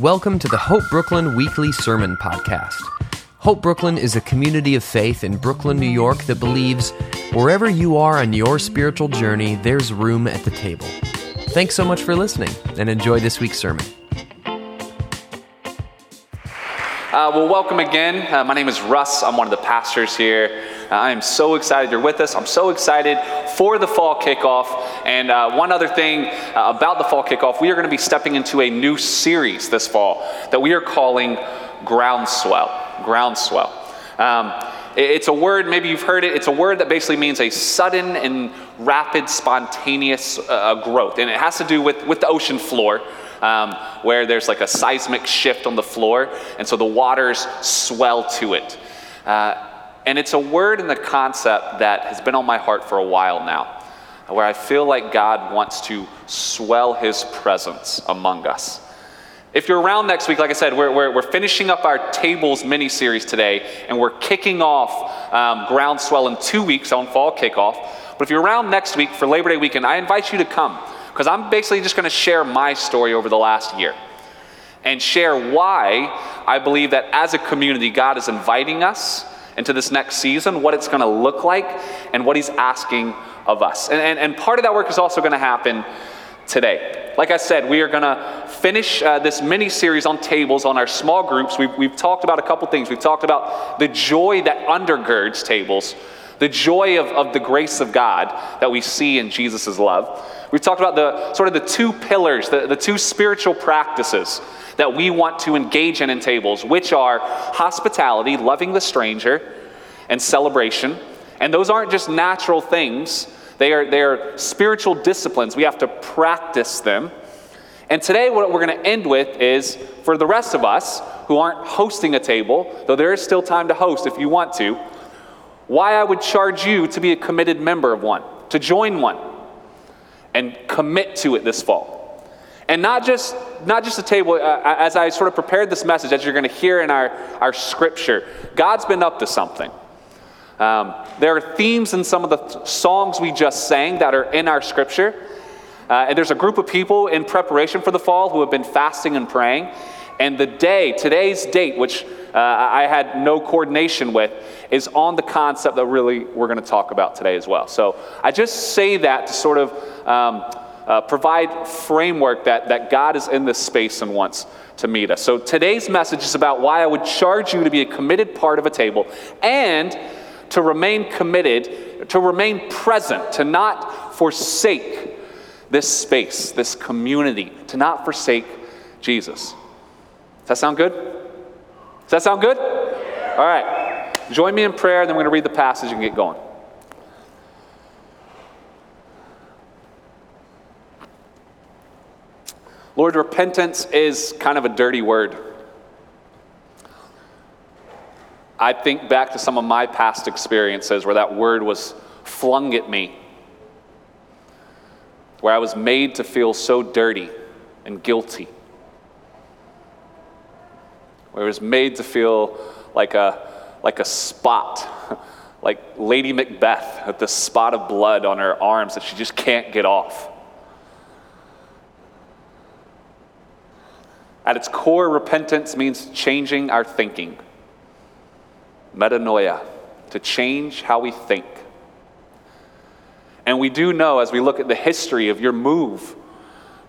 Welcome to the Hope Brooklyn Weekly Sermon Podcast. Hope Brooklyn is a community of faith in Brooklyn, New York that believes wherever you are on your spiritual journey, there's room at the table. Thanks so much for listening and enjoy this week's sermon. Uh, well, welcome again. Uh, my name is Russ. I'm one of the pastors here. Uh, I am so excited you're with us. I'm so excited for the fall kickoff. And uh, one other thing uh, about the fall kickoff, we are going to be stepping into a new series this fall that we are calling Groundswell. Groundswell. Um, it's a word, maybe you've heard it, it's a word that basically means a sudden and rapid, spontaneous uh, growth. And it has to do with, with the ocean floor um, where there's like a seismic shift on the floor, and so the waters swell to it. Uh, and it's a word and the concept that has been on my heart for a while now, where I feel like God wants to swell his presence among us. If you're around next week, like I said, we're, we're, we're finishing up our tables mini series today, and we're kicking off um, Groundswell in two weeks on fall kickoff. But if you're around next week for Labor Day weekend, I invite you to come because I'm basically just going to share my story over the last year and share why I believe that as a community, God is inviting us into this next season, what it's going to look like, and what He's asking of us. And, and, and part of that work is also going to happen today. Like I said, we are going to finish uh, this mini series on tables on our small groups. We've, we've talked about a couple things. We've talked about the joy that undergirds tables, the joy of, of the grace of God that we see in Jesus' love. We've talked about the sort of the two pillars, the, the two spiritual practices that we want to engage in in tables, which are hospitality, loving the stranger, and celebration. And those aren't just natural things, they are, they are spiritual disciplines. We have to practice them. And today, what we're going to end with is for the rest of us who aren't hosting a table, though there is still time to host if you want to, why I would charge you to be a committed member of one, to join one and commit to it this fall. And not just, not just a table, uh, as I sort of prepared this message, as you're going to hear in our, our scripture, God's been up to something. Um, there are themes in some of the songs we just sang that are in our scripture. Uh, and there's a group of people in preparation for the fall who have been fasting and praying. And the day, today's date, which uh, I had no coordination with, is on the concept that really we're going to talk about today as well. So I just say that to sort of um, uh, provide framework that, that God is in this space and wants to meet us. So today's message is about why I would charge you to be a committed part of a table and to remain committed, to remain present, to not forsake this space, this community, to not forsake Jesus. Does that sound good? Does that sound good? All right. Join me in prayer, then we're going to read the passage and get going. Lord, repentance is kind of a dirty word. I think back to some of my past experiences where that word was flung at me, where I was made to feel so dirty and guilty, where I was made to feel like a, like a spot, like Lady Macbeth with this spot of blood on her arms that she just can't get off. At its core, repentance means changing our thinking. Metanoia, to change how we think. And we do know as we look at the history of your move,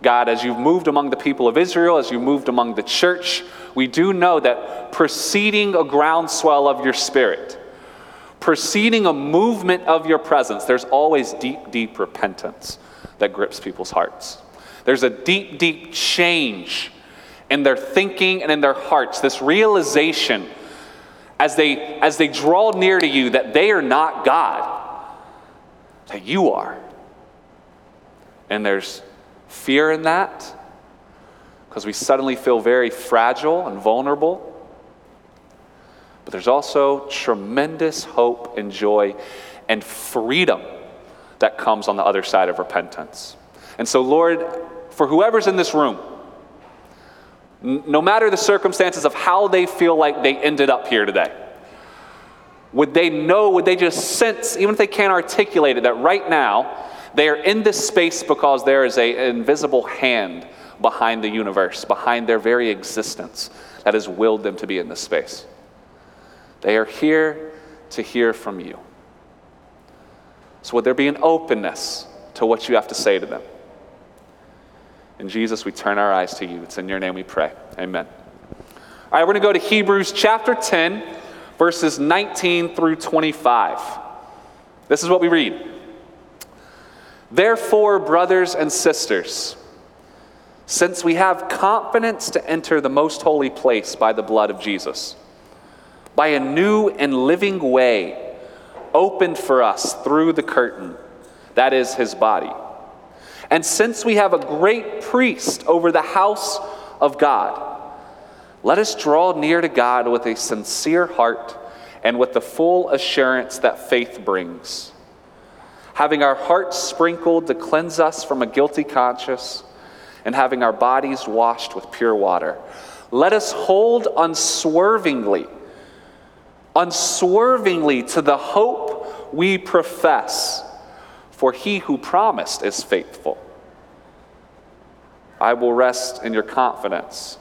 God, as you've moved among the people of Israel, as you moved among the church, we do know that preceding a groundswell of your spirit, preceding a movement of your presence, there's always deep, deep repentance that grips people's hearts. There's a deep, deep change in their thinking and in their hearts, this realization as they, as they draw near to you that they are not God, that you are. And there's fear in that because we suddenly feel very fragile and vulnerable. But there's also tremendous hope and joy and freedom that comes on the other side of repentance. And so, Lord, for whoever's in this room, no matter the circumstances of how they feel like they ended up here today. Would they know, would they just sense, even if they can't articulate it, that right now they are in this space because there is an invisible hand behind the universe, behind their very existence that has willed them to be in this space. They are here to hear from you. So, would there be an openness to what you have to say to them? In Jesus, we turn our eyes to you. It's in your name we pray. Amen. All right, we're going to go to Hebrews chapter 10, verses 19 through 25. This is what we read. Therefore, brothers and sisters, since we have confidence to enter the most holy place by the blood of Jesus, by a new and living way opened for us through the curtain, that is his body. And since we have a great priest over the house of God, let us draw near to God with a sincere heart and with the full assurance that faith brings. Having our hearts sprinkled to cleanse us from a guilty conscience, and having our bodies washed with pure water. Let us hold unswervingly, unswervingly to the hope we profess, for he who promised is faithful. I will rest in your confidence.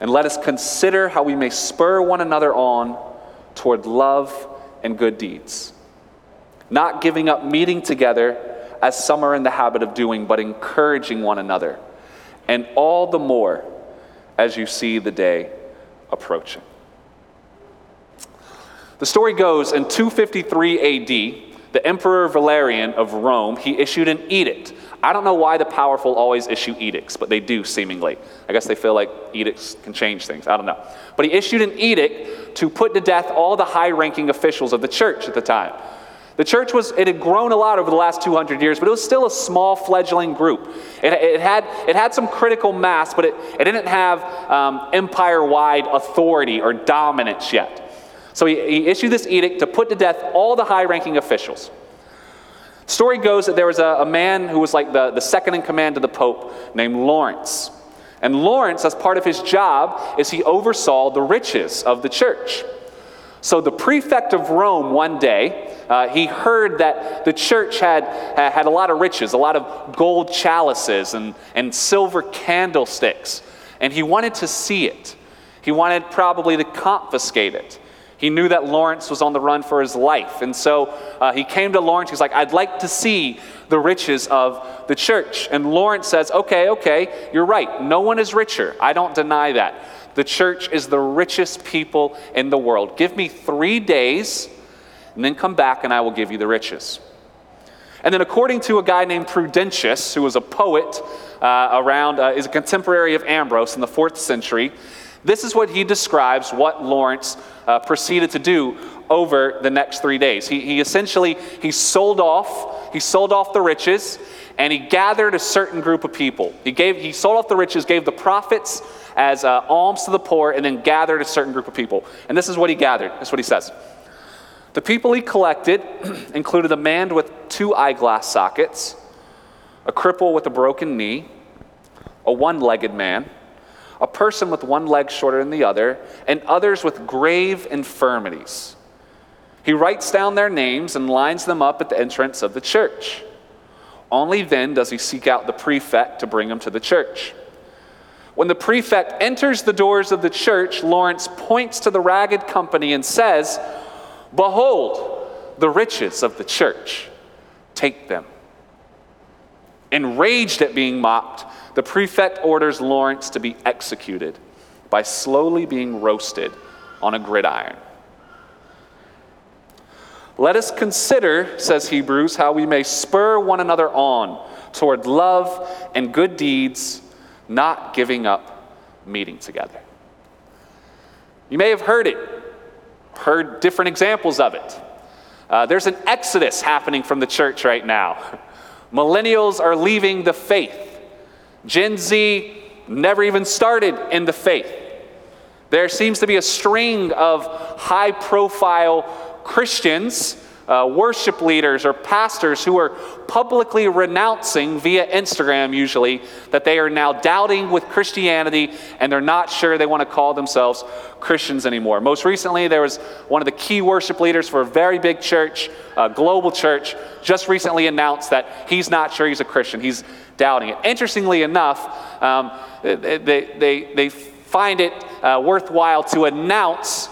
And let us consider how we may spur one another on toward love and good deeds, not giving up meeting together as some are in the habit of doing, but encouraging one another, and all the more as you see the day approaching. The story goes in 253 AD, the Emperor Valerian of Rome, he issued an edict I don't know why the powerful always issue edicts, but they do seemingly. I guess they feel like edicts can change things. I don't know. But he issued an edict to put to death all the high ranking officials of the church at the time. The church was, it had grown a lot over the last 200 years, but it was still a small fledgling group. It, it had, it had some critical mass, but it, it didn't have um, empire wide authority or dominance yet. So he, he issued this edict to put to death all the high ranking officials. Story goes that there was a, a man who was like the, the second in command to the Pope named Lawrence. And Lawrence, as part of his job, is he oversaw the riches of the church. So the prefect of Rome one day, uh, he heard that the church had, had a lot of riches, a lot of gold chalices and, and silver candlesticks, and he wanted to see it. He wanted probably to confiscate it. He knew that Lawrence was on the run for his life. And so uh, he came to Lawrence. He's like, I'd like to see the riches of the church. And Lawrence says, Okay, okay, you're right. No one is richer. I don't deny that. The church is the richest people in the world. Give me three days, and then come back, and I will give you the riches. And then, according to a guy named Prudentius, who was a poet uh, around, uh, is a contemporary of Ambrose in the fourth century, this is what he describes what Lawrence uh, proceeded to do over the next three days. He, he essentially he sold off he sold off the riches and he gathered a certain group of people. He gave he sold off the riches, gave the profits as uh, alms to the poor, and then gathered a certain group of people. And this is what he gathered. That's what he says. The people he collected included a man with two eyeglass sockets, a cripple with a broken knee, a one legged man a person with one leg shorter than the other, and others with grave infirmities. He writes down their names and lines them up at the entrance of the church. Only then does he seek out the prefect to bring him to the church. When the prefect enters the doors of the church, Lawrence points to the ragged company and says, Behold, the riches of the church. Take them. Enraged at being mocked, the prefect orders Lawrence to be executed by slowly being roasted on a gridiron. Let us consider, says Hebrews, how we may spur one another on toward love and good deeds, not giving up meeting together. You may have heard it, heard different examples of it. Uh, there's an exodus happening from the church right now. Millennials are leaving the faith. Gen Z never even started in the faith. There seems to be a string of high profile Christians uh, worship leaders or pastors who are publicly renouncing via Instagram, usually, that they are now doubting with Christianity and they're not sure they want to call themselves Christians anymore. Most recently, there was one of the key worship leaders for a very big church, a global church, just recently announced that he's not sure he's a Christian. He's doubting it. Interestingly enough, um, they, they, they find it uh, worthwhile to announce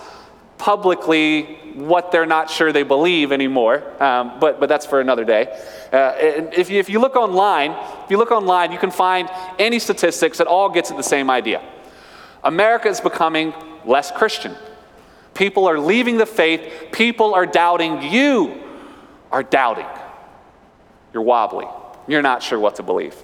publicly what they're not sure they believe anymore, um, but, but that's for another day. Uh, if, you, if you look online, if you look online, you can find any statistics that all gets at the same idea. America is becoming less Christian. People are leaving the faith. People are doubting. You are doubting. You're wobbly. You're not sure what to believe.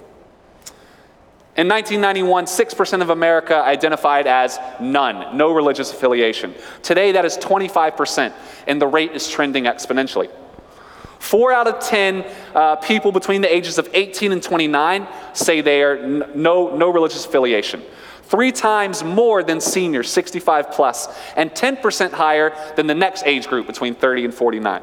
In 1991, 6% of America identified as none, no religious affiliation. Today, that is 25%, and the rate is trending exponentially. Four out of 10 uh, people between the ages of 18 and 29 say they are n- no, no religious affiliation. Three times more than seniors, 65 plus, and 10% higher than the next age group between 30 and 49.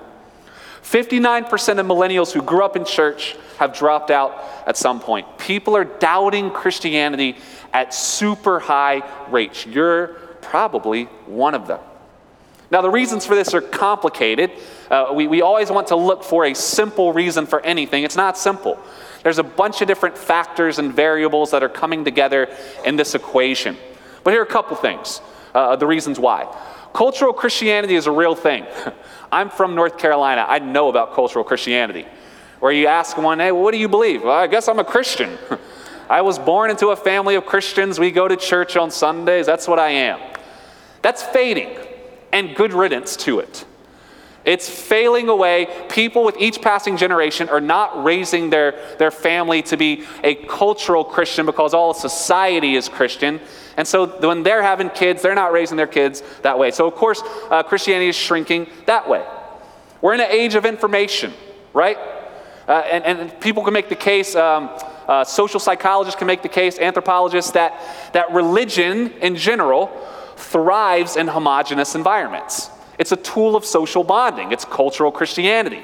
59% of millennials who grew up in church have dropped out at some point. People are doubting Christianity at super high rates. You're probably one of them. Now, the reasons for this are complicated. Uh, we, we always want to look for a simple reason for anything. It's not simple. There's a bunch of different factors and variables that are coming together in this equation. But here are a couple things uh, the reasons why. Cultural Christianity is a real thing. I'm from North Carolina. I know about cultural Christianity. Where you ask one, hey, what do you believe? Well, I guess I'm a Christian. I was born into a family of Christians. We go to church on Sundays. That's what I am. That's fading, and good riddance to it. It's failing away. People with each passing generation are not raising their, their family to be a cultural Christian because all society is Christian. And so when they're having kids, they're not raising their kids that way. So, of course, uh, Christianity is shrinking that way. We're in an age of information, right? Uh, and, and, people can make the case, um, uh, social psychologists can make the case, anthropologists, that, that religion in general thrives in homogenous environments. It's a tool of social bonding, it's cultural Christianity.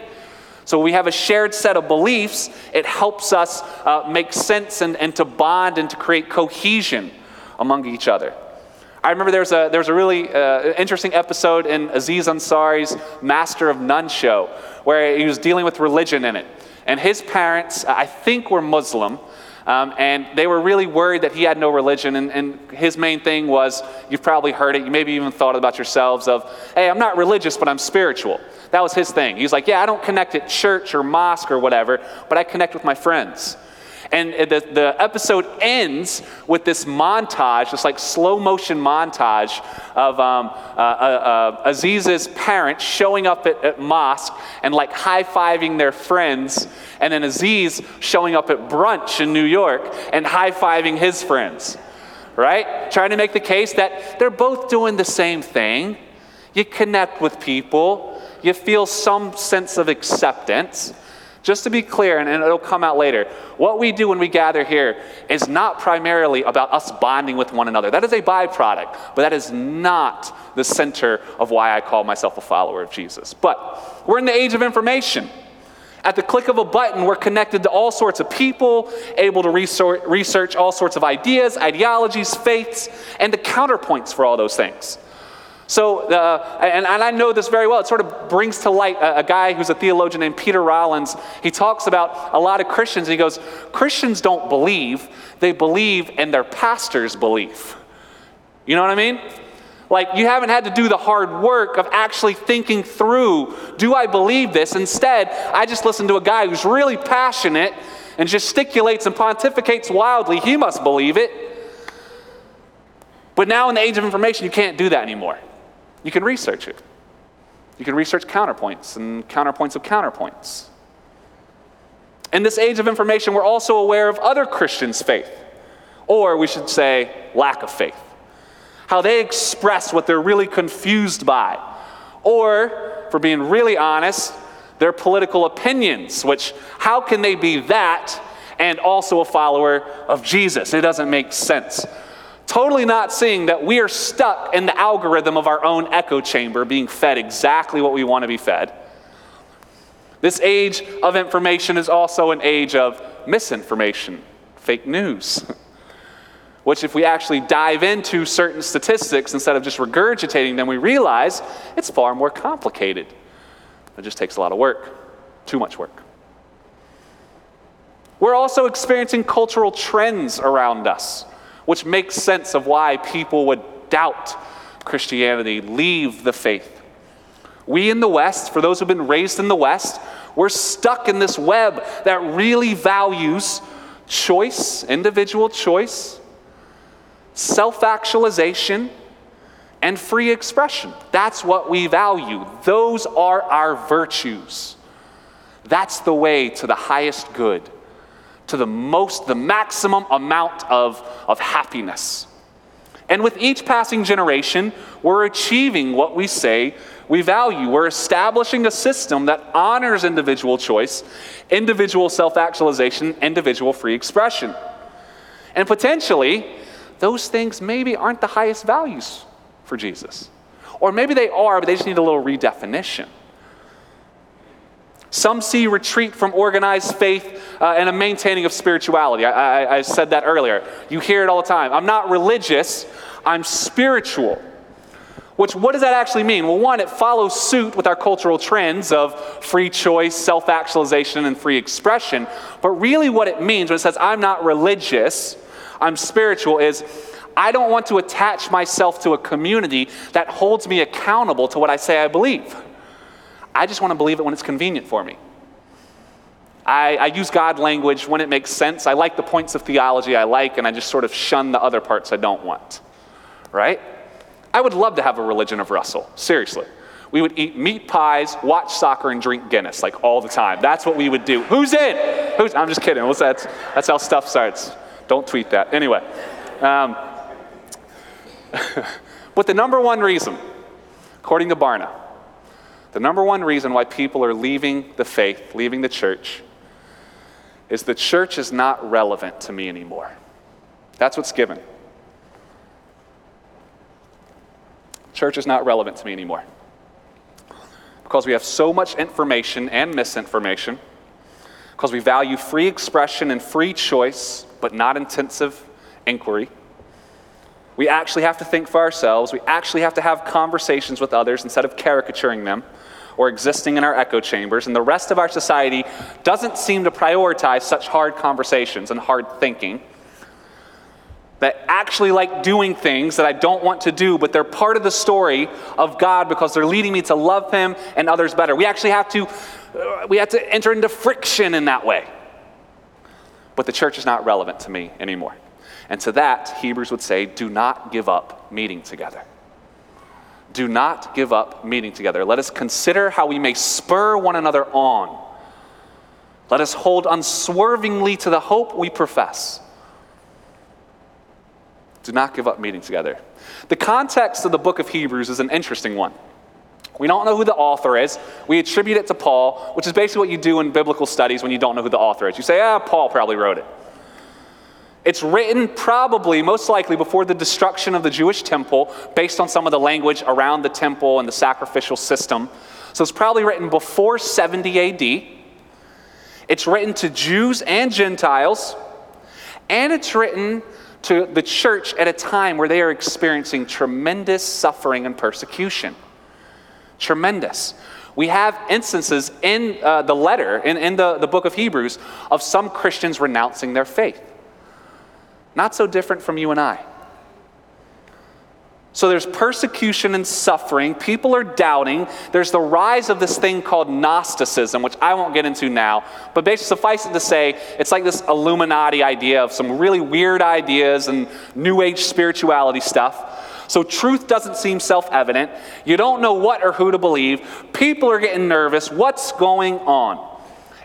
So we have a shared set of beliefs. It helps us uh, make sense and, and to bond and to create cohesion among each other. I remember there was a, there a really uh, interesting episode in Aziz Ansari's Master of None show where he was dealing with religion in it. And his parents, I think, were Muslim. Um, and they were really worried that he had no religion. And, and, his main thing was you've probably heard it, you maybe even thought about yourselves of, hey, I'm not religious, but I'm spiritual. That was his thing. He's like, yeah, I don't connect at church or mosque or whatever, but I connect with my friends. And the, the episode ends with this montage, this like slow motion montage of um, uh, uh, uh, Aziz's parents showing up at, at mosque and like high fiving their friends, and then Aziz showing up at brunch in New York and high fiving his friends, right? Trying to make the case that they're both doing the same thing. You connect with people, you feel some sense of acceptance. Just to be clear, and it'll come out later, what we do when we gather here is not primarily about us bonding with one another. That is a byproduct, but that is not the center of why I call myself a follower of Jesus. But we're in the age of information. At the click of a button, we're connected to all sorts of people, able to research all sorts of ideas, ideologies, faiths, and the counterpoints for all those things. So, uh, and, and, I know this very well, it sort of brings to light a, a, guy who's a theologian named Peter Rollins. He talks about a lot of Christians. He goes, Christians don't believe, they believe in their pastor's belief. You know what I mean? Like, you haven't had to do the hard work of actually thinking through do I believe this? Instead, I just listen to a guy who's really passionate and gesticulates and pontificates wildly. He must believe it. But now, in the age of information, you can't do that anymore. You can research it. You can research counterpoints and counterpoints of counterpoints. In this age of information, we're also aware of other Christians' faith, or we should say, lack of faith. How they express what they're really confused by. Or, for being really honest, their political opinions, which, how can they be that and also a follower of Jesus? It doesn't make sense. Totally not seeing that we are stuck in the algorithm of our own echo chamber, being fed exactly what we want to be fed. This age of information is also an age of misinformation, fake news. Which, if we actually dive into certain statistics instead of just regurgitating them, we realize it's far more complicated. It just takes a lot of work, too much work. We're also experiencing cultural trends around us, which makes sense of why people would doubt Christianity, leave the faith. We in the West, for those who've been raised in the West, we're stuck in this web that really values choice, individual choice, self actualization, and free expression. That's what we value. Those are our virtues. That's the way to the highest good to the most, the maximum amount of, of happiness. And with each passing generation, we're achieving what we say we value. We're establishing a system that honors individual choice, individual self actualization, individual free expression. And potentially, those things maybe aren't the highest values for Jesus. Or maybe they are, but they just need a little redefinition. Some see retreat from organized faith uh, and a maintaining of spirituality. I, I, I said that earlier. You hear it all the time. I'm not religious, I'm spiritual. Which, what does that actually mean? Well, one, it follows suit with our cultural trends of free choice, self actualization, and free expression. But really, what it means when it says, I'm not religious, I'm spiritual, is I don't want to attach myself to a community that holds me accountable to what I say I believe. I just want to believe it when it's convenient for me. I, I, use God language when it makes sense. I like the points of theology I like, and I just sort of shun the other parts I don't want. Right? I would love to have a religion of Russell, seriously. We would eat meat pies, watch soccer, and drink Guinness like all the time. That's what we would do. Who's in? Who's? I'm just kidding. That's, that's how stuff starts. Don't tweet that. Anyway. Um, but the number one reason, according to Barna, the number one reason why people are leaving the faith, leaving the church, is the church is not relevant to me anymore. That's what's given. Church is not relevant to me anymore. Because we have so much information and misinformation, because we value free expression and free choice, but not intensive inquiry. We actually have to think for ourselves. We actually have to have conversations with others instead of caricaturing them or existing in our echo chambers, and the rest of our society doesn't seem to prioritize such hard conversations and hard thinking. That actually like doing things that I don't want to do, but they're part of the story of God because they're leading me to love Him and others better. We actually have to, uh, we have to enter into friction in that way. But the church is not relevant to me anymore. And to that, Hebrews would say, do not give up meeting together do not give up meeting together. Let us consider how we may spur one another on. Let us hold unswervingly to the hope we profess. Do not give up meeting together. The context of the book of Hebrews is an interesting one. We don't know who the author is. We attribute it to Paul, which is basically what you do in biblical studies when you don't know who the author is. You say, ah, Paul probably wrote it. It's written probably, most likely, before the destruction of the Jewish temple, based on some of the language around the temple and the sacrificial system. So it's probably written before 70 AD. It's written to Jews and Gentiles, and it's written to the church at a time where they are experiencing tremendous suffering and persecution. Tremendous. We have instances in uh, the letter, in, in the, the book of Hebrews, of some Christians renouncing their faith. Not so different from you and I. So there's persecution and suffering. People are doubting. There's the rise of this thing called Gnosticism, which I won't get into now. But basically, suffice it to say, it's like this Illuminati idea of some really weird ideas and New Age spirituality stuff. So truth doesn't seem self evident. You don't know what or who to believe. People are getting nervous. What's going on?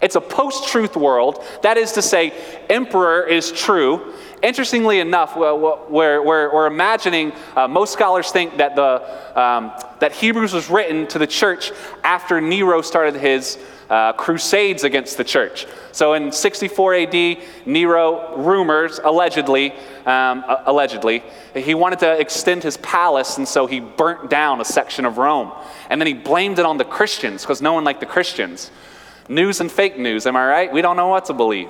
It's a post truth world. That is to say, emperor is true. Interestingly enough, we're, we're, we're imagining, uh, most scholars think that, the, um, that Hebrews was written to the church after Nero started his uh, crusades against the church. So in 64 AD, Nero, rumors, allegedly, um, allegedly, he wanted to extend his palace, and so he burnt down a section of Rome. And then he blamed it on the Christians because no one liked the Christians. News and fake news, am I right? We don't know what to believe.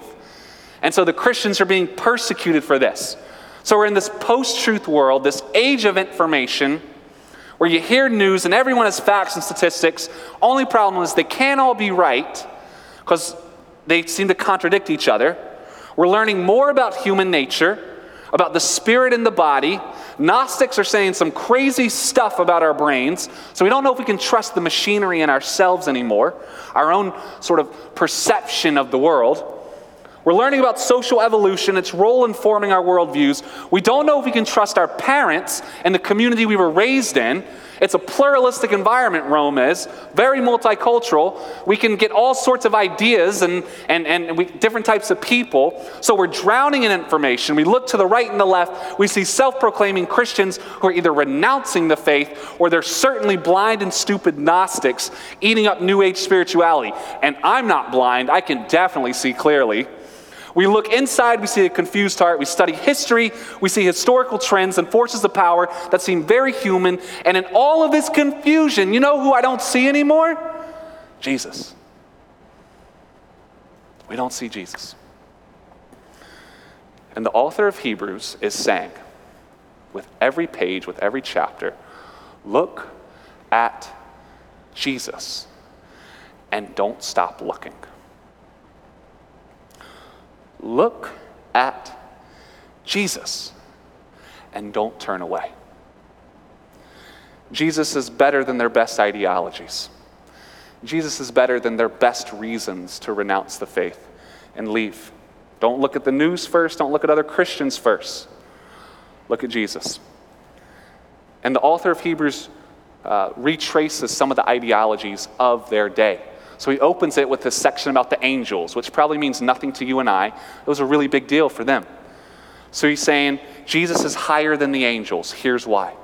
And so the Christians are being persecuted for this. So we're in this post truth world, this age of information, where you hear news and everyone has facts and statistics. Only problem is they can't all be right because they seem to contradict each other. We're learning more about human nature, about the spirit and the body. Gnostics are saying some crazy stuff about our brains, so we don't know if we can trust the machinery in ourselves anymore, our own sort of perception of the world. We're learning about social evolution, its role in forming our worldviews. We don't know if we can trust our parents and the community we were raised in. It's a pluralistic environment, Rome is, very multicultural. We can get all sorts of ideas and, and, and we, different types of people. So we're drowning in information. We look to the right and the left. We see self proclaiming Christians who are either renouncing the faith or they're certainly blind and stupid Gnostics eating up New Age spirituality. And I'm not blind, I can definitely see clearly. We look inside, we see a confused heart. We study history, we see historical trends and forces of power that seem very human. And in all of this confusion, you know who I don't see anymore? Jesus. We don't see Jesus. And the author of Hebrews is saying, with every page, with every chapter, look at Jesus and don't stop looking. Look at Jesus and don't turn away. Jesus is better than their best ideologies. Jesus is better than their best reasons to renounce the faith and leave. Don't look at the news first, don't look at other Christians first. Look at Jesus. And the author of Hebrews uh, retraces some of the ideologies of their day. So he opens it with this section about the angels, which probably means nothing to you and I. It was a really big deal for them. So he's saying, Jesus is higher than the angels. Here's why.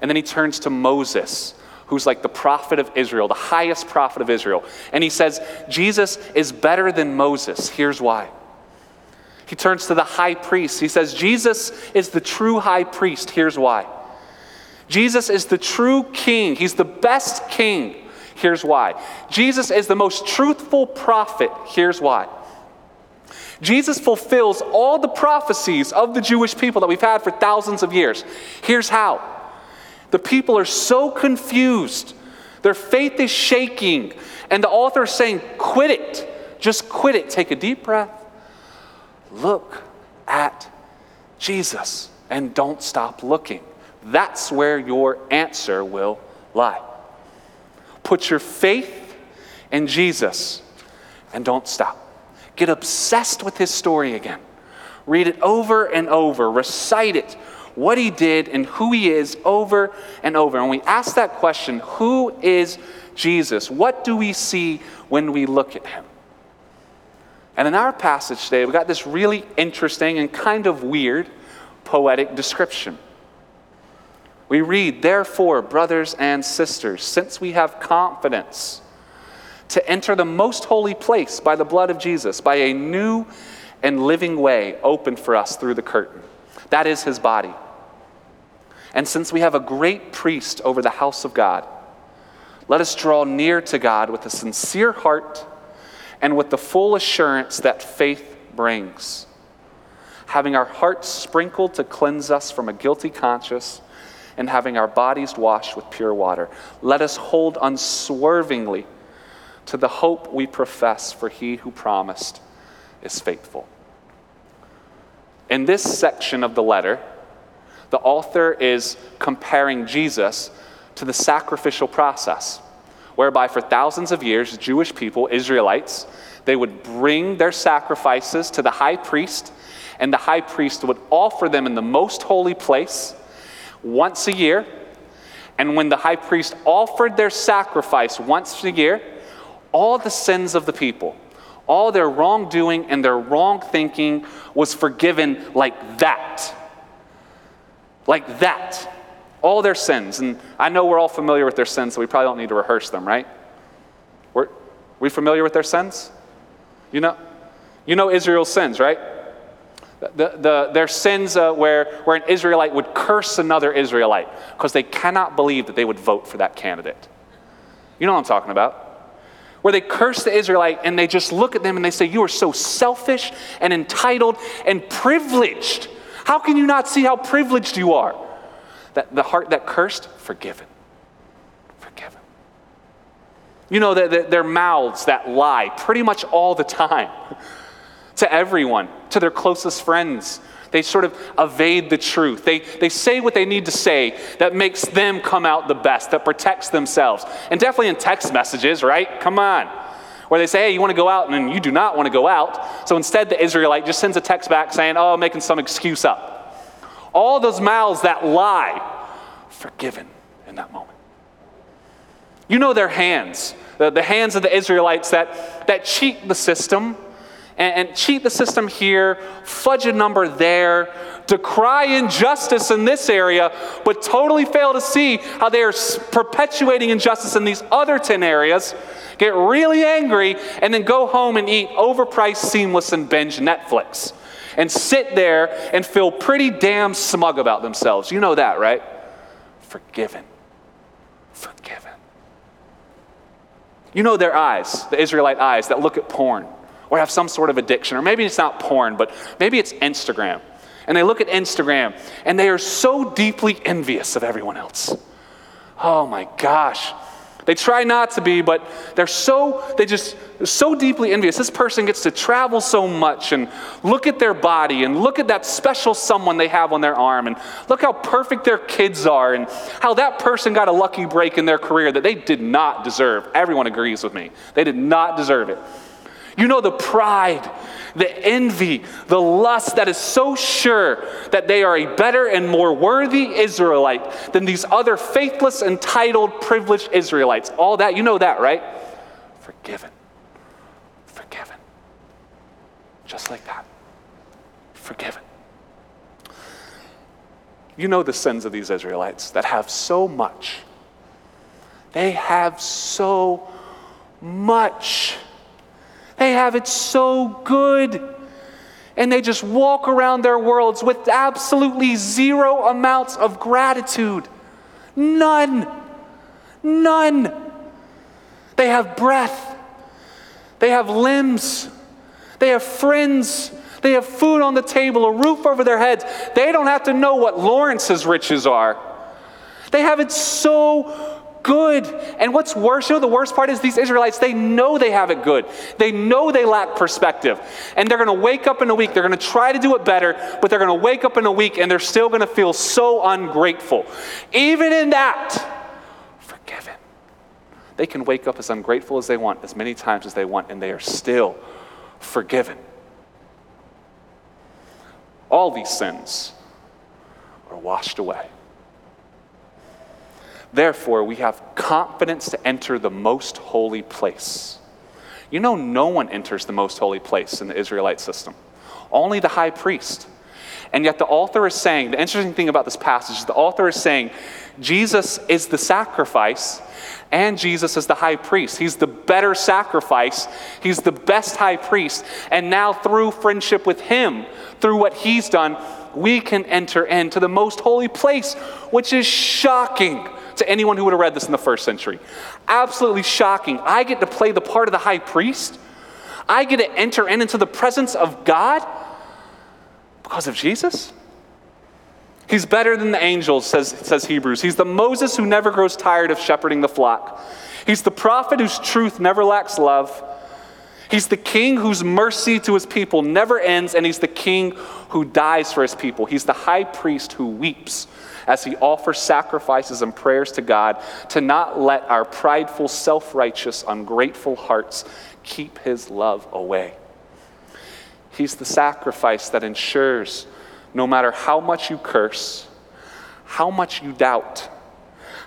And then he turns to Moses, who's like the prophet of Israel, the highest prophet of Israel. And he says, Jesus is better than Moses. Here's why. He turns to the high priest. He says, Jesus is the true high priest. Here's why. Jesus is the true king. He's the best king. Here's why. Jesus is the most truthful prophet. Here's why. Jesus fulfills all the prophecies of the Jewish people that we've had for thousands of years. Here's how. The people are so confused. Their faith is shaking. And the author is saying, quit it. Just quit it. Take a deep breath. Look at Jesus and don't stop looking. That's where your answer will lie. Put your faith in Jesus and don't stop. Get obsessed with his story again. Read it over and over. Recite it, what he did and who he is over and over. And we ask that question who is Jesus? What do we see when we look at him? And in our passage today, we got this really interesting and kind of weird poetic description. We read, Therefore, brothers and sisters, since we have confidence to enter the most holy place by the blood of Jesus, by a new and living way opened for us through the curtain, that is his body. And since we have a great priest over the house of God, let us draw near to God with a sincere heart and with the full assurance that faith brings, having our hearts sprinkled to cleanse us from a guilty conscience and having our bodies washed with pure water. Let us hold unswervingly to the hope we profess, for he who promised is faithful. In this section of the letter, the author is comparing Jesus to the sacrificial process, whereby for thousands of years, Jewish people, Israelites, they would bring their sacrifices to the high priest, and the high priest would offer them in the most holy place once a year. And when the high priest offered their sacrifice once a year, all the sins of the people, all their wrongdoing and their wrong thinking was forgiven like that. Like that. All their sins. And I know we're all familiar with their sins, so we probably don't need to rehearse them, right? We're, we familiar with their sins? You know, you know Israel's sins, right? The, the, their sins uh, where, where an Israelite would curse another Israelite because they cannot believe that they would vote for that candidate. You know what I'm talking about. where they curse the Israelite and they just look at them and they say, You are so selfish and entitled and privileged. How can you not see how privileged you are? That the heart that cursed, forgiven. Forgiven. You know, that their mouths that lie pretty much all the time to everyone, to their closest friends, they sort of evade the truth. They, they say what they need to say that makes them come out the best, that protects themselves. And definitely in text messages, right? Come on. Where they say, hey, you want to go out, and you do not want to go out. So instead, the Israelite just sends a text back saying, oh, I'm making some excuse up. All those mouths that lie, forgiven in that moment. You know their hands, the, the hands of the Israelites that, that cheat the system and, and cheat the system here, fudge a number there, decry injustice in this area, but totally fail to see how they are perpetuating injustice in these other 10 areas, get really angry, and then go home and eat overpriced, Seamless, and binge Netflix. And sit there and feel pretty damn smug about themselves. You know that, right? Forgiven. Forgiven. You know their eyes, the Israelite eyes that look at porn or have some sort of addiction. Or maybe it's not porn, but maybe it's Instagram. And they look at Instagram and they are so deeply envious of everyone else. Oh my gosh. They try not to be, but they're so, they just, so deeply envious. This person gets to travel so much and look at their body and look at that special someone they have on their arm and look how perfect their kids are and how that person got a lucky break in their career that they did not deserve. Everyone agrees with me. They did not deserve it. You know the pride, the envy, the lust that is so sure that they are a better and more worthy Israelite than these other faithless, entitled, privileged Israelites. All that, you know that, right? Forgiven. Forgiven. Just like that. Forgiven. You know the sins of these Israelites that have so much. They have so much they have it so good. And they just walk around their worlds with absolutely zero amounts of gratitude. None. None. They have breath. They have limbs. They have friends. They have food on the table, a roof over their heads. They don't have to know what Lawrence's riches are. They have it so good. And what's worse, you know, the worst part is these Israelites, they know they have it good. They know they lack perspective. And they're going to wake up in a week, they're going to try to do it better, but they're going to wake up in a week and they're still going to feel so ungrateful. Even in that, forgiven. They can wake up as ungrateful as they want, as many times as they want, and they are still forgiven. All these sins are washed away. Therefore, we have confidence to enter the most holy place. You know, no one enters the most holy place in the Israelite system, only the high priest. And yet, the author is saying the interesting thing about this passage is the author is saying Jesus is the sacrifice and Jesus is the high priest. He's the better sacrifice, he's the best high priest. And now, through friendship with him, through what he's done, we can enter into the most holy place, which is shocking to anyone who would have read this in the first century. Absolutely shocking. I get to play the part of the high priest. I get to enter in into the presence of God because of Jesus. He's better than the angels, says, says Hebrews. He's the Moses who never grows tired of shepherding the flock. He's the prophet whose truth never lacks love. He's the king whose mercy to his people never ends, and he's the king who dies for his people. He's the high priest who weeps as he offers sacrifices and prayers to God to not let our prideful, self righteous, ungrateful hearts keep his love away. He's the sacrifice that ensures no matter how much you curse, how much you doubt,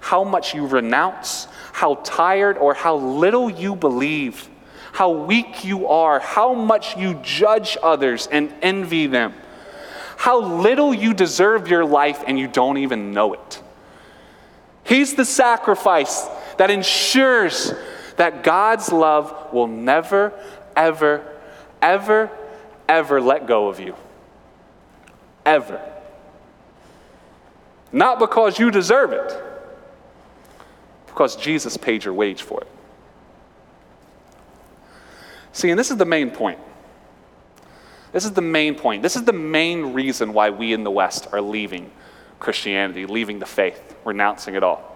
how much you renounce, how tired or how little you believe, how weak you are, how much you judge others and envy them how little you deserve your life and you don't even know it. He's the sacrifice that ensures that God's love will never, ever, ever, ever let go of you. Ever. Not because you deserve it, because Jesus paid your wage for it. See, and this is the main point. This is the main point. This is the main reason why we in the West are leaving Christianity, leaving the faith, renouncing it all.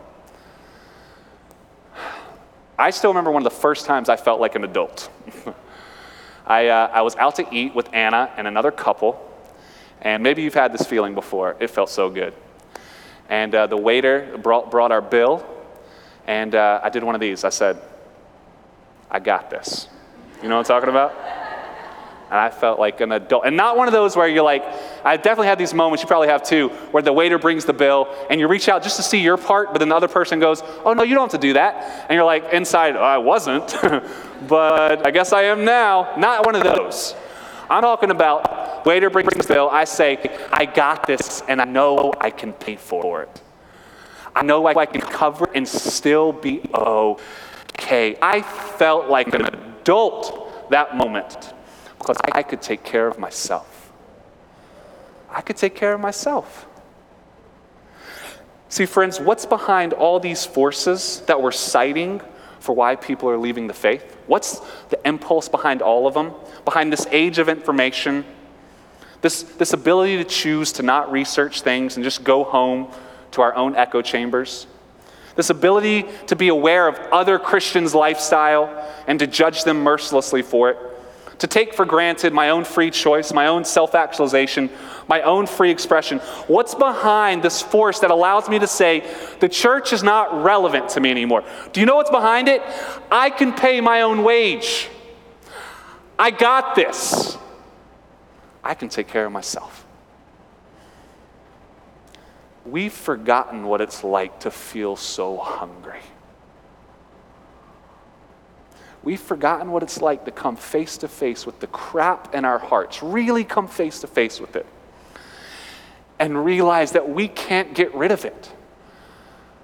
I still remember one of the first times I felt like an adult. I, uh, I was out to eat with Anna and another couple, and maybe you've had this feeling before. It felt so good. And uh, the waiter brought, brought our bill, and uh, I did one of these. I said, I got this. You know what I'm talking about? And I felt like an adult. And not one of those where you're like, I definitely had these moments, you probably have too, where the waiter brings the bill and you reach out just to see your part, but then the other person goes, Oh, no, you don't have to do that. And you're like, inside, oh, I wasn't, but I guess I am now. Not one of those. I'm talking about waiter brings the bill. I say, I got this and I know I can pay for it. I know I can cover it and still be okay. I felt like an adult that moment because I could take care of myself. I could take care of myself. See, friends, what's behind all these forces that we're citing for why people are leaving the faith? What's the impulse behind all of them? Behind this age of information, this, this ability to choose to not research things and just go home to our own echo chambers? This ability to be aware of other Christians' lifestyle and to judge them mercilessly for it? To take for granted my own free choice, my own self actualization, my own free expression. What's behind this force that allows me to say the church is not relevant to me anymore? Do you know what's behind it? I can pay my own wage. I got this. I can take care of myself. We've forgotten what it's like to feel so hungry. We've forgotten what it's like to come face to face with the crap in our hearts, really come face to face with it, and realize that we can't get rid of it.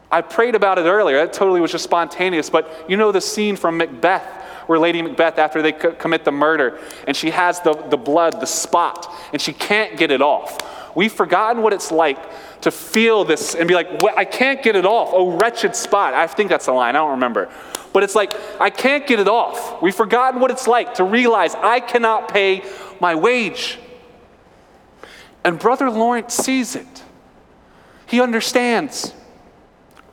I prayed about it earlier. That totally was just spontaneous. But you know the scene from Macbeth where Lady Macbeth, after they commit the murder, and she has the, the blood, the spot, and she can't get it off. We've forgotten what it's like to feel this and be like, I can't get it off. Oh, wretched spot. I think that's the line. I don't remember. But it's like, I can't get it off. We've forgotten what it's like to realize I cannot pay my wage. And Brother Lawrence sees it. He understands.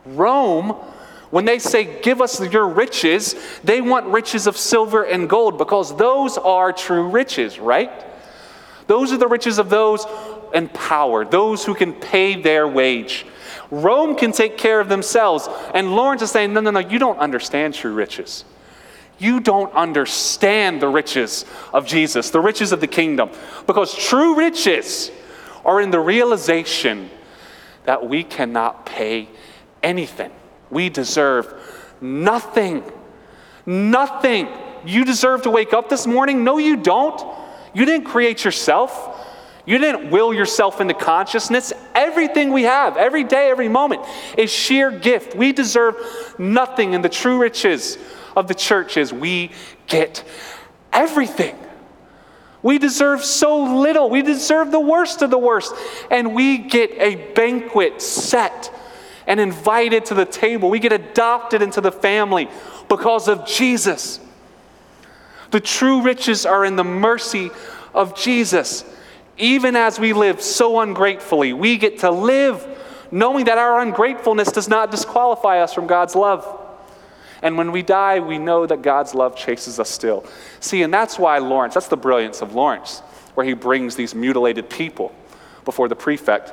Rome, when they say, Give us your riches, they want riches of silver and gold because those are true riches, right? Those are the riches of those empowered, those who can pay their wage. Rome can take care of themselves. And Lawrence is saying, no, no, no, you don't understand true riches. You don't understand the riches of Jesus, the riches of the kingdom. Because true riches are in the realization that we cannot pay anything. We deserve nothing. Nothing. You deserve to wake up this morning? No, you don't. You didn't create yourself. You didn't will yourself into consciousness. Everything we have, every day, every moment, is sheer gift. We deserve nothing. And the true riches of the church is we get everything. We deserve so little. We deserve the worst of the worst. And we get a banquet set and invited to the table. We get adopted into the family because of Jesus. The true riches are in the mercy of Jesus even as we live so ungratefully, we get to live knowing that our ungratefulness does not disqualify us from God's love. And when we die, we know that God's love chases us still. See, and that's why Lawrence, that's the brilliance of Lawrence, where he brings these mutilated people before the prefect.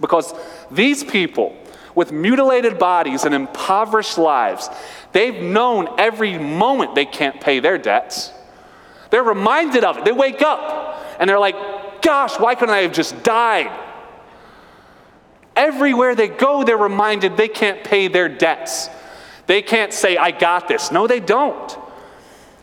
Because these people, with mutilated bodies and impoverished lives, they've known every moment they can't pay their debts. They're reminded of it. They wake up and they're like, gosh, why couldn't I have just died? Everywhere they go, they're reminded they can't pay their debts. They can't say, I got this. No, they don't.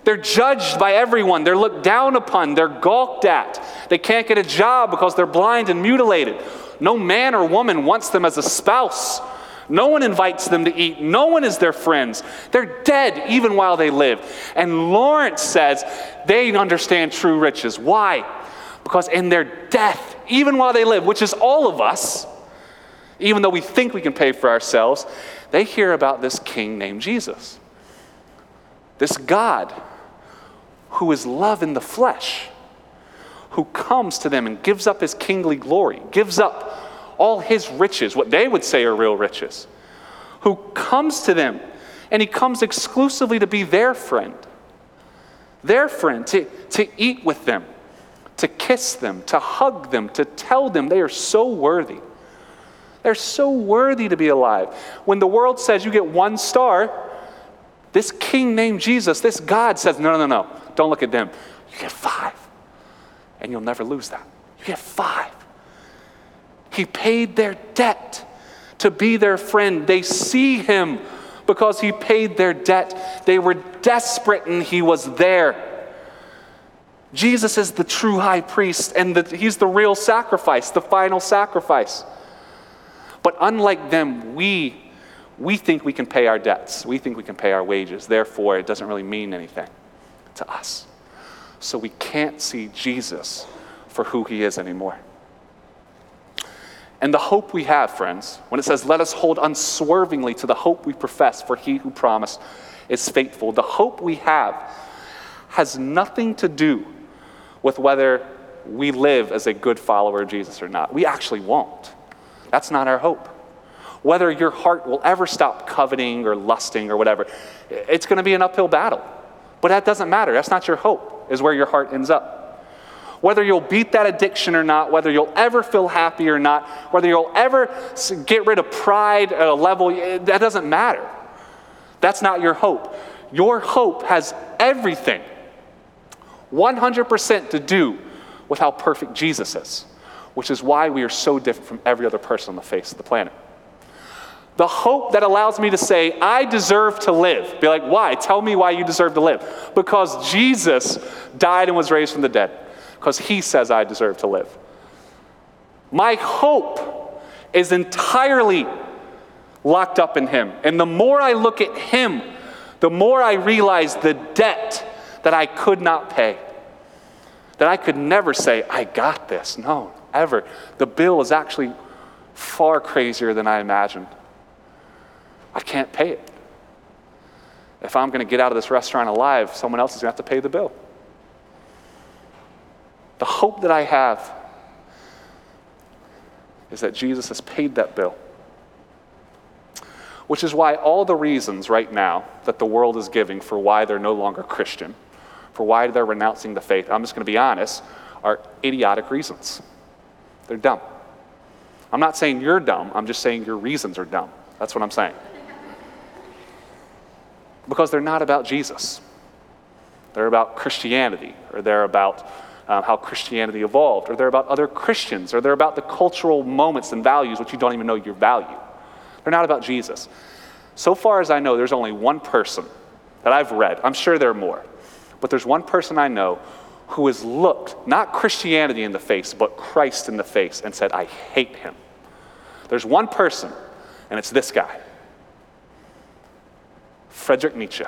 They're judged by everyone. They're looked down upon. They're gawked at. They can't get a job because they're blind and mutilated. No man or woman wants them as a spouse. No one invites them to eat. No one is their friends. They're dead even while they live. And Lawrence says they understand true riches. Why? Because in their death, even while they live, which is all of us, even though we think we can pay for ourselves, they hear about this king named Jesus. This God who is love in the flesh, who comes to them and gives up his kingly glory, gives up all his riches, what they would say are real riches, who comes to them and he comes exclusively to be their friend, their friend, to, to eat with them, to kiss them, to hug them, to tell them they are so worthy. They're so worthy to be alive. When the world says you get one star, this king named Jesus, this God says, no, no, no, don't look at them. You get five. And you'll never lose that. You get five. He paid their debt to be their friend. They see him because he paid their debt. They were desperate and he was there. Jesus is the true high priest and the, he's the real sacrifice, the final sacrifice. But unlike them, we, we think we can pay our debts. We think we can pay our wages. Therefore, it doesn't really mean anything to us. So we can't see Jesus for who he is anymore. And the hope we have, friends, when it says, let us hold unswervingly to the hope we profess, for he who promised is faithful, the hope we have has nothing to do with whether we live as a good follower of Jesus or not. We actually won't. That's not our hope. Whether your heart will ever stop coveting or lusting or whatever, it's going to be an uphill battle. But that doesn't matter. That's not your hope, is where your heart ends up whether you'll beat that addiction or not, whether you'll ever feel happy or not, whether you'll ever get rid of pride at a level, eh, that doesn't matter. That's not your hope. Your hope has everything, 100% to do with how perfect Jesus is, which is why we are so different from every other person on the face of the planet. The hope that allows me to say, I deserve to live. Be like, why? Tell me why you deserve to live. Because Jesus died and was raised from the dead because he says I deserve to live. My hope is entirely locked up in him. And the more I look at him, the more I realize the debt that I could not pay. That I could never say, I got this. No, ever. The bill is actually far crazier than I imagined. I can't pay it. If I'm going to get out of this restaurant alive, someone else is going to have to pay the bill. The hope that I have is that Jesus has paid that bill. Which is why all the reasons right now that the world is giving for why they're no longer Christian, for why they're renouncing the faith, I'm just going to be honest, are idiotic reasons. They're dumb. I'm not saying you're dumb, I'm just saying your reasons are dumb. That's what I'm saying. Because they're not about Jesus. They're about Christianity, or they're about um, how Christianity evolved, or they're about other Christians, or they're about the cultural moments and values which you don't even know you value. They're not about Jesus. So far as I know, there's only one person that I've read. I'm sure there are more. But there's one person I know who has looked not Christianity in the face, but Christ in the face and said, I hate him. There's one person, and it's this guy Frederick Nietzsche.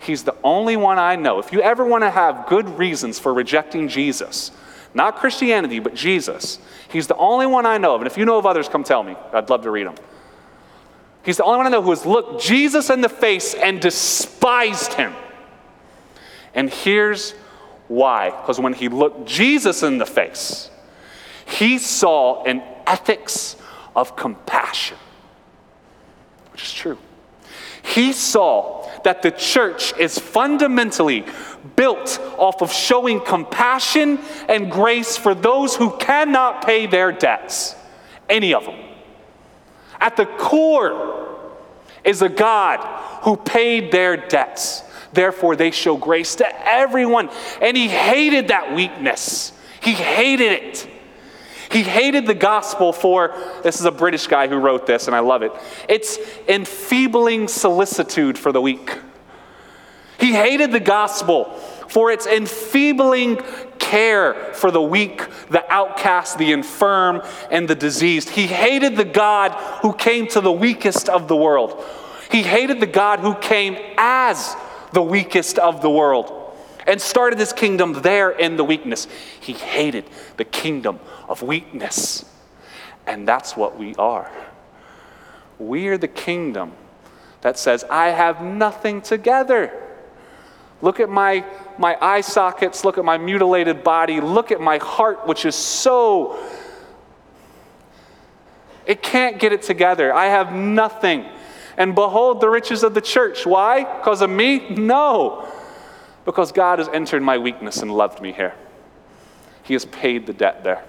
He's the only one I know. If you ever want to have good reasons for rejecting Jesus, not Christianity, but Jesus, he's the only one I know of. And if you know of others, come tell me. I'd love to read them. He's the only one I know who has looked Jesus in the face and despised him. And here's why because when he looked Jesus in the face, he saw an ethics of compassion, which is true. He saw that the church is fundamentally built off of showing compassion and grace for those who cannot pay their debts, any of them. At the core is a God who paid their debts. Therefore, they show grace to everyone. And he hated that weakness. He hated it. He hated the gospel for, this is a British guy who wrote this, and I love it. It's enfeebling solicitude for the weak. He hated the gospel for its enfeebling care for the weak, the outcast, the infirm, and the diseased. He hated the God who came to the weakest of the world. He hated the God who came as the weakest of the world and started his kingdom there in the weakness. He hated the kingdom of weakness. And that's what we are. We are the kingdom that says, I have nothing together. Look at my, my eye sockets. Look at my mutilated body. Look at my heart, which is so. It can't get it together. I have nothing. And behold the riches of the church. Why? Because of me? No. Because God has entered my weakness and loved me here. He has paid the debt there.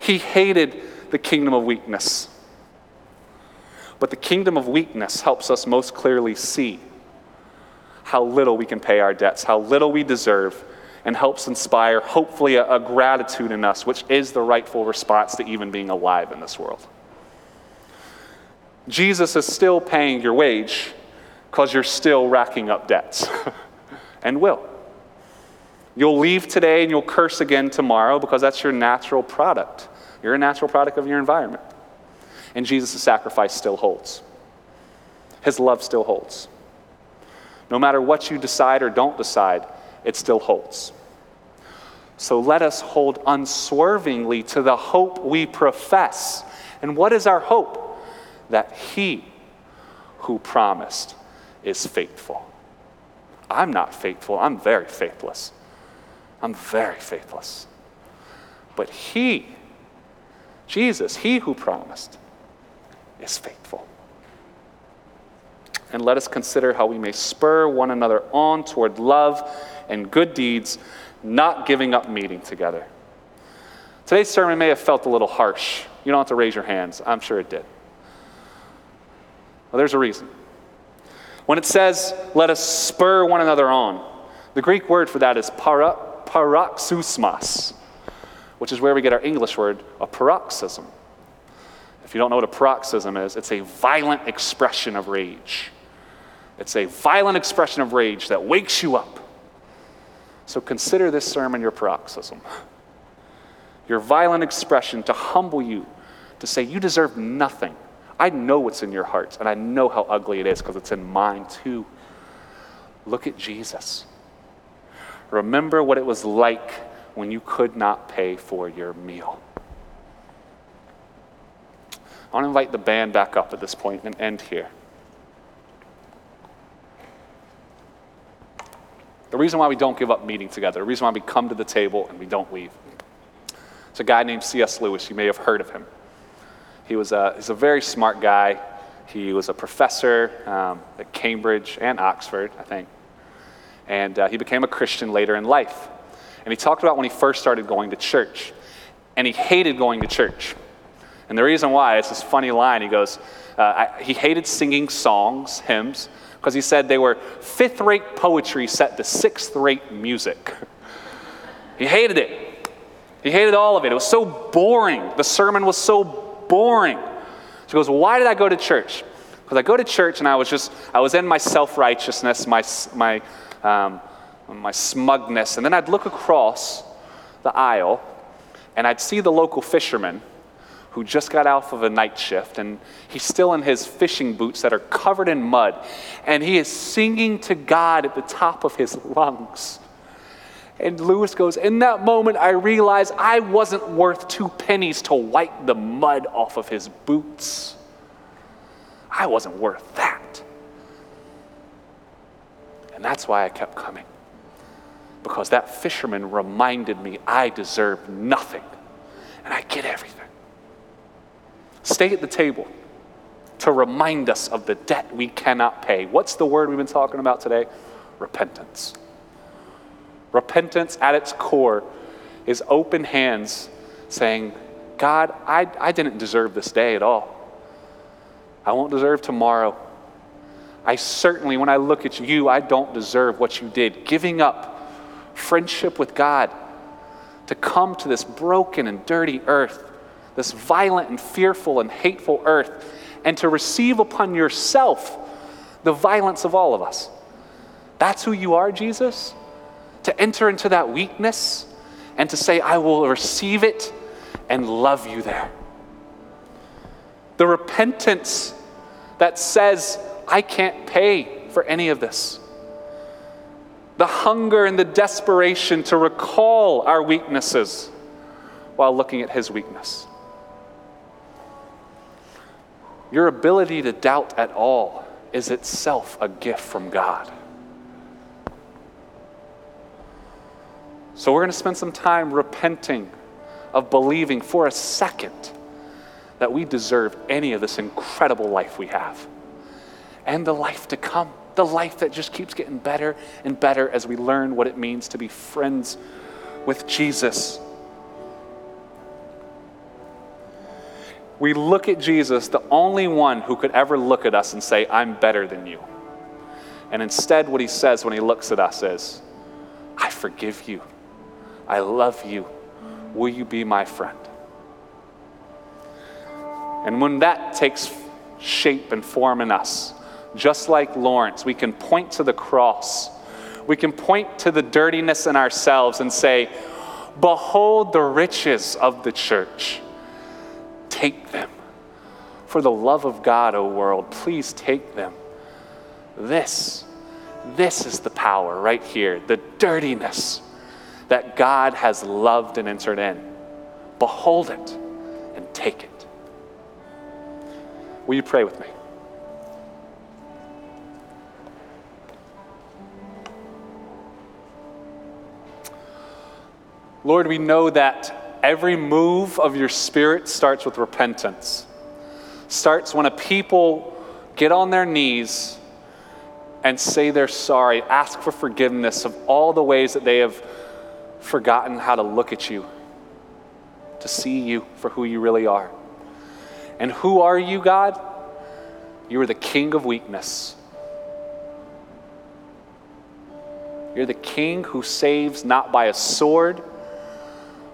He hated the kingdom of weakness. But the kingdom of weakness helps us most clearly see how little we can pay our debts, how little we deserve, and helps inspire, hopefully, a, a, gratitude in us, which is the rightful response to even being alive in this world. Jesus is still paying your wage because you're still racking up debts and will. You'll leave today and you'll curse again tomorrow because that's your natural product. You're a natural product of your environment. And Jesus' sacrifice still holds, His love still holds. No matter what you decide or don't decide, it still holds. So let us hold unswervingly to the hope we profess. And what is our hope? That He who promised is faithful. I'm not faithful, I'm very faithless. I'm very faithless. But He, Jesus, He who promised, is faithful and let us consider how we may spur one another on toward love and good deeds, not giving up meeting together. Today's sermon may have felt a little harsh. You don't have to raise your hands. I'm sure it did. Well, there's a reason. When it says, let us spur one another on, the Greek word for that is para, paroxysmos, which is where we get our English word, a paroxysm. If you don't know what a paroxysm is, it's a violent expression of rage. It's a violent expression of rage that wakes you up. So consider this sermon your paroxysm, your violent expression to humble you, to say, You deserve nothing. I know what's in your hearts, and I know how ugly it is because it's in mine too. Look at Jesus. Remember what it was like when you could not pay for your meal. I want to invite the band back up at this point and end here. The reason why we don't give up meeting together, the reason why we come to the table and we don't leave. It's a guy named C.S. Lewis. You may have heard of him. He was a, he's a very smart guy. He was a professor um, at Cambridge and Oxford, I think. And uh, he became a Christian later in life. And he talked about when he first started going to church. And he hated going to church. And the reason why, is this funny line. He goes, uh, I, he hated singing songs, hymns, because he said they were fifth rate poetry set to sixth rate music. he hated it. He hated all of it. It was so boring. The sermon was so boring. She he goes, Why did I go to church? Because I go to church and I was just, I was in my self righteousness, my, my, um, my smugness. And then I'd look across the aisle and I'd see the local fisherman who just got off of a night shift, and he's still in his fishing boots that are covered in mud, and he is singing to God at the top of his lungs. And Lewis goes, In that moment, I realized I wasn't worth two pennies to wipe the mud off of his boots. I wasn't worth that. And that's why I kept coming. Because that fisherman reminded me I deserve nothing, and I get everything stay at the table to remind us of the debt we cannot pay. What's the word we've been talking about today? Repentance. Repentance at its core is open hands saying, God, I, I didn't deserve this day at all. I won't deserve tomorrow. I certainly, when I look at you, I don't deserve what you did. Giving up friendship with God to come to this broken and dirty earth this violent and fearful and hateful earth, and to receive upon yourself the violence of all of us. That's who you are, Jesus? To enter into that weakness and to say, I will receive it and love you there. The repentance that says, I can't pay for any of this. The hunger and the desperation to recall our weaknesses while looking at his weakness. Your ability to doubt at all is itself a gift from God. So we're going to spend some time repenting of believing for a second that we deserve any of this incredible life we have and the life to come, the life that just keeps getting better and better as we learn what it means to be friends with Jesus. We look at Jesus, the only one who could ever look at us and say, I'm better than you. And instead, what he says when he looks at us is, I forgive you. I love you. Will you be my friend? And when that takes shape and form in us, just like Lawrence, we can point to the cross. We can point to the dirtiness in ourselves and say, Behold the riches of the church. Take them. For the love of God, O world, please take them. This, this is the power right here, the dirtiness that God has loved and entered in. Behold it and take it. Will you pray with me? Lord, we know that every move of your Spirit starts with repentance. Starts when a people get on their knees and say they're sorry, ask for forgiveness of all the ways that they have forgotten how to look at you, to see you for who you really are. And who are you, God? You are the king of weakness. You're the king who saves not by a sword,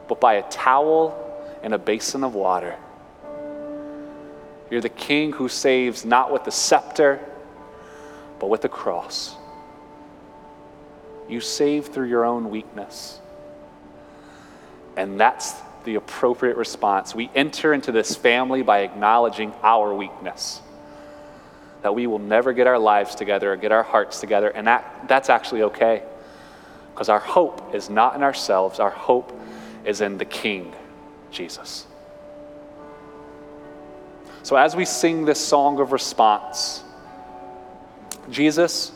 but by a towel and a basin of water. You're the king who saves not with the scepter, but with the cross. You save through your own weakness. And that's the appropriate response. We enter into this family by acknowledging our weakness. That we will never get our lives together or get our hearts together, and that, that's actually okay. Because our hope is not in ourselves, our hope is in the King, Jesus. So as we sing this song of response, Jesus,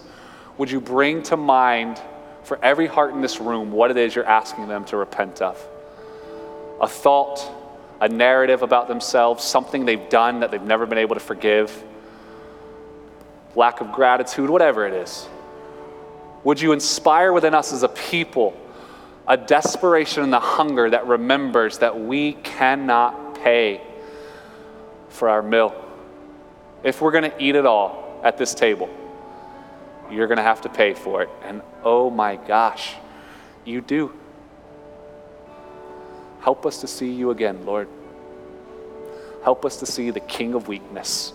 would you bring to mind for every heart in this room what it is you're asking them to repent of? A thought, a narrative about themselves, something they've done that they've never been able to forgive, lack of gratitude, whatever it is. Would you inspire within us as a people a desperation and a hunger that remembers that we cannot pay for our meal? If we're going to eat it all at this table, you're going to have to pay for it. And oh my gosh, you do. Help us to see you again, Lord. Help us to see the King of weakness.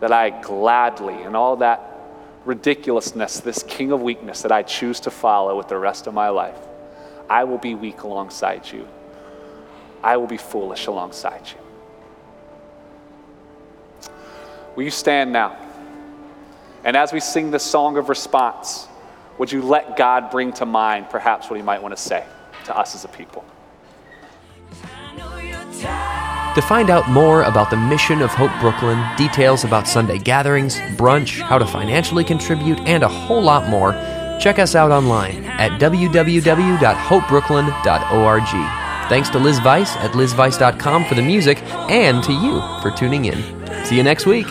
That I gladly, and all that ridiculousness, this King of weakness that I choose to follow with the rest of my life, I will be weak alongside you. I will be foolish alongside you. Will you stand now? And as we sing this song of response, would you let God bring to mind perhaps what He might want to say to us as a people? To find out more about the mission of Hope Brooklyn, details about Sunday gatherings, brunch, how to financially contribute, and a whole lot more, check us out online at www.hopebrooklyn.org. Thanks to Liz Weiss at lizweiss.com for the music and to you for tuning in. See you next week.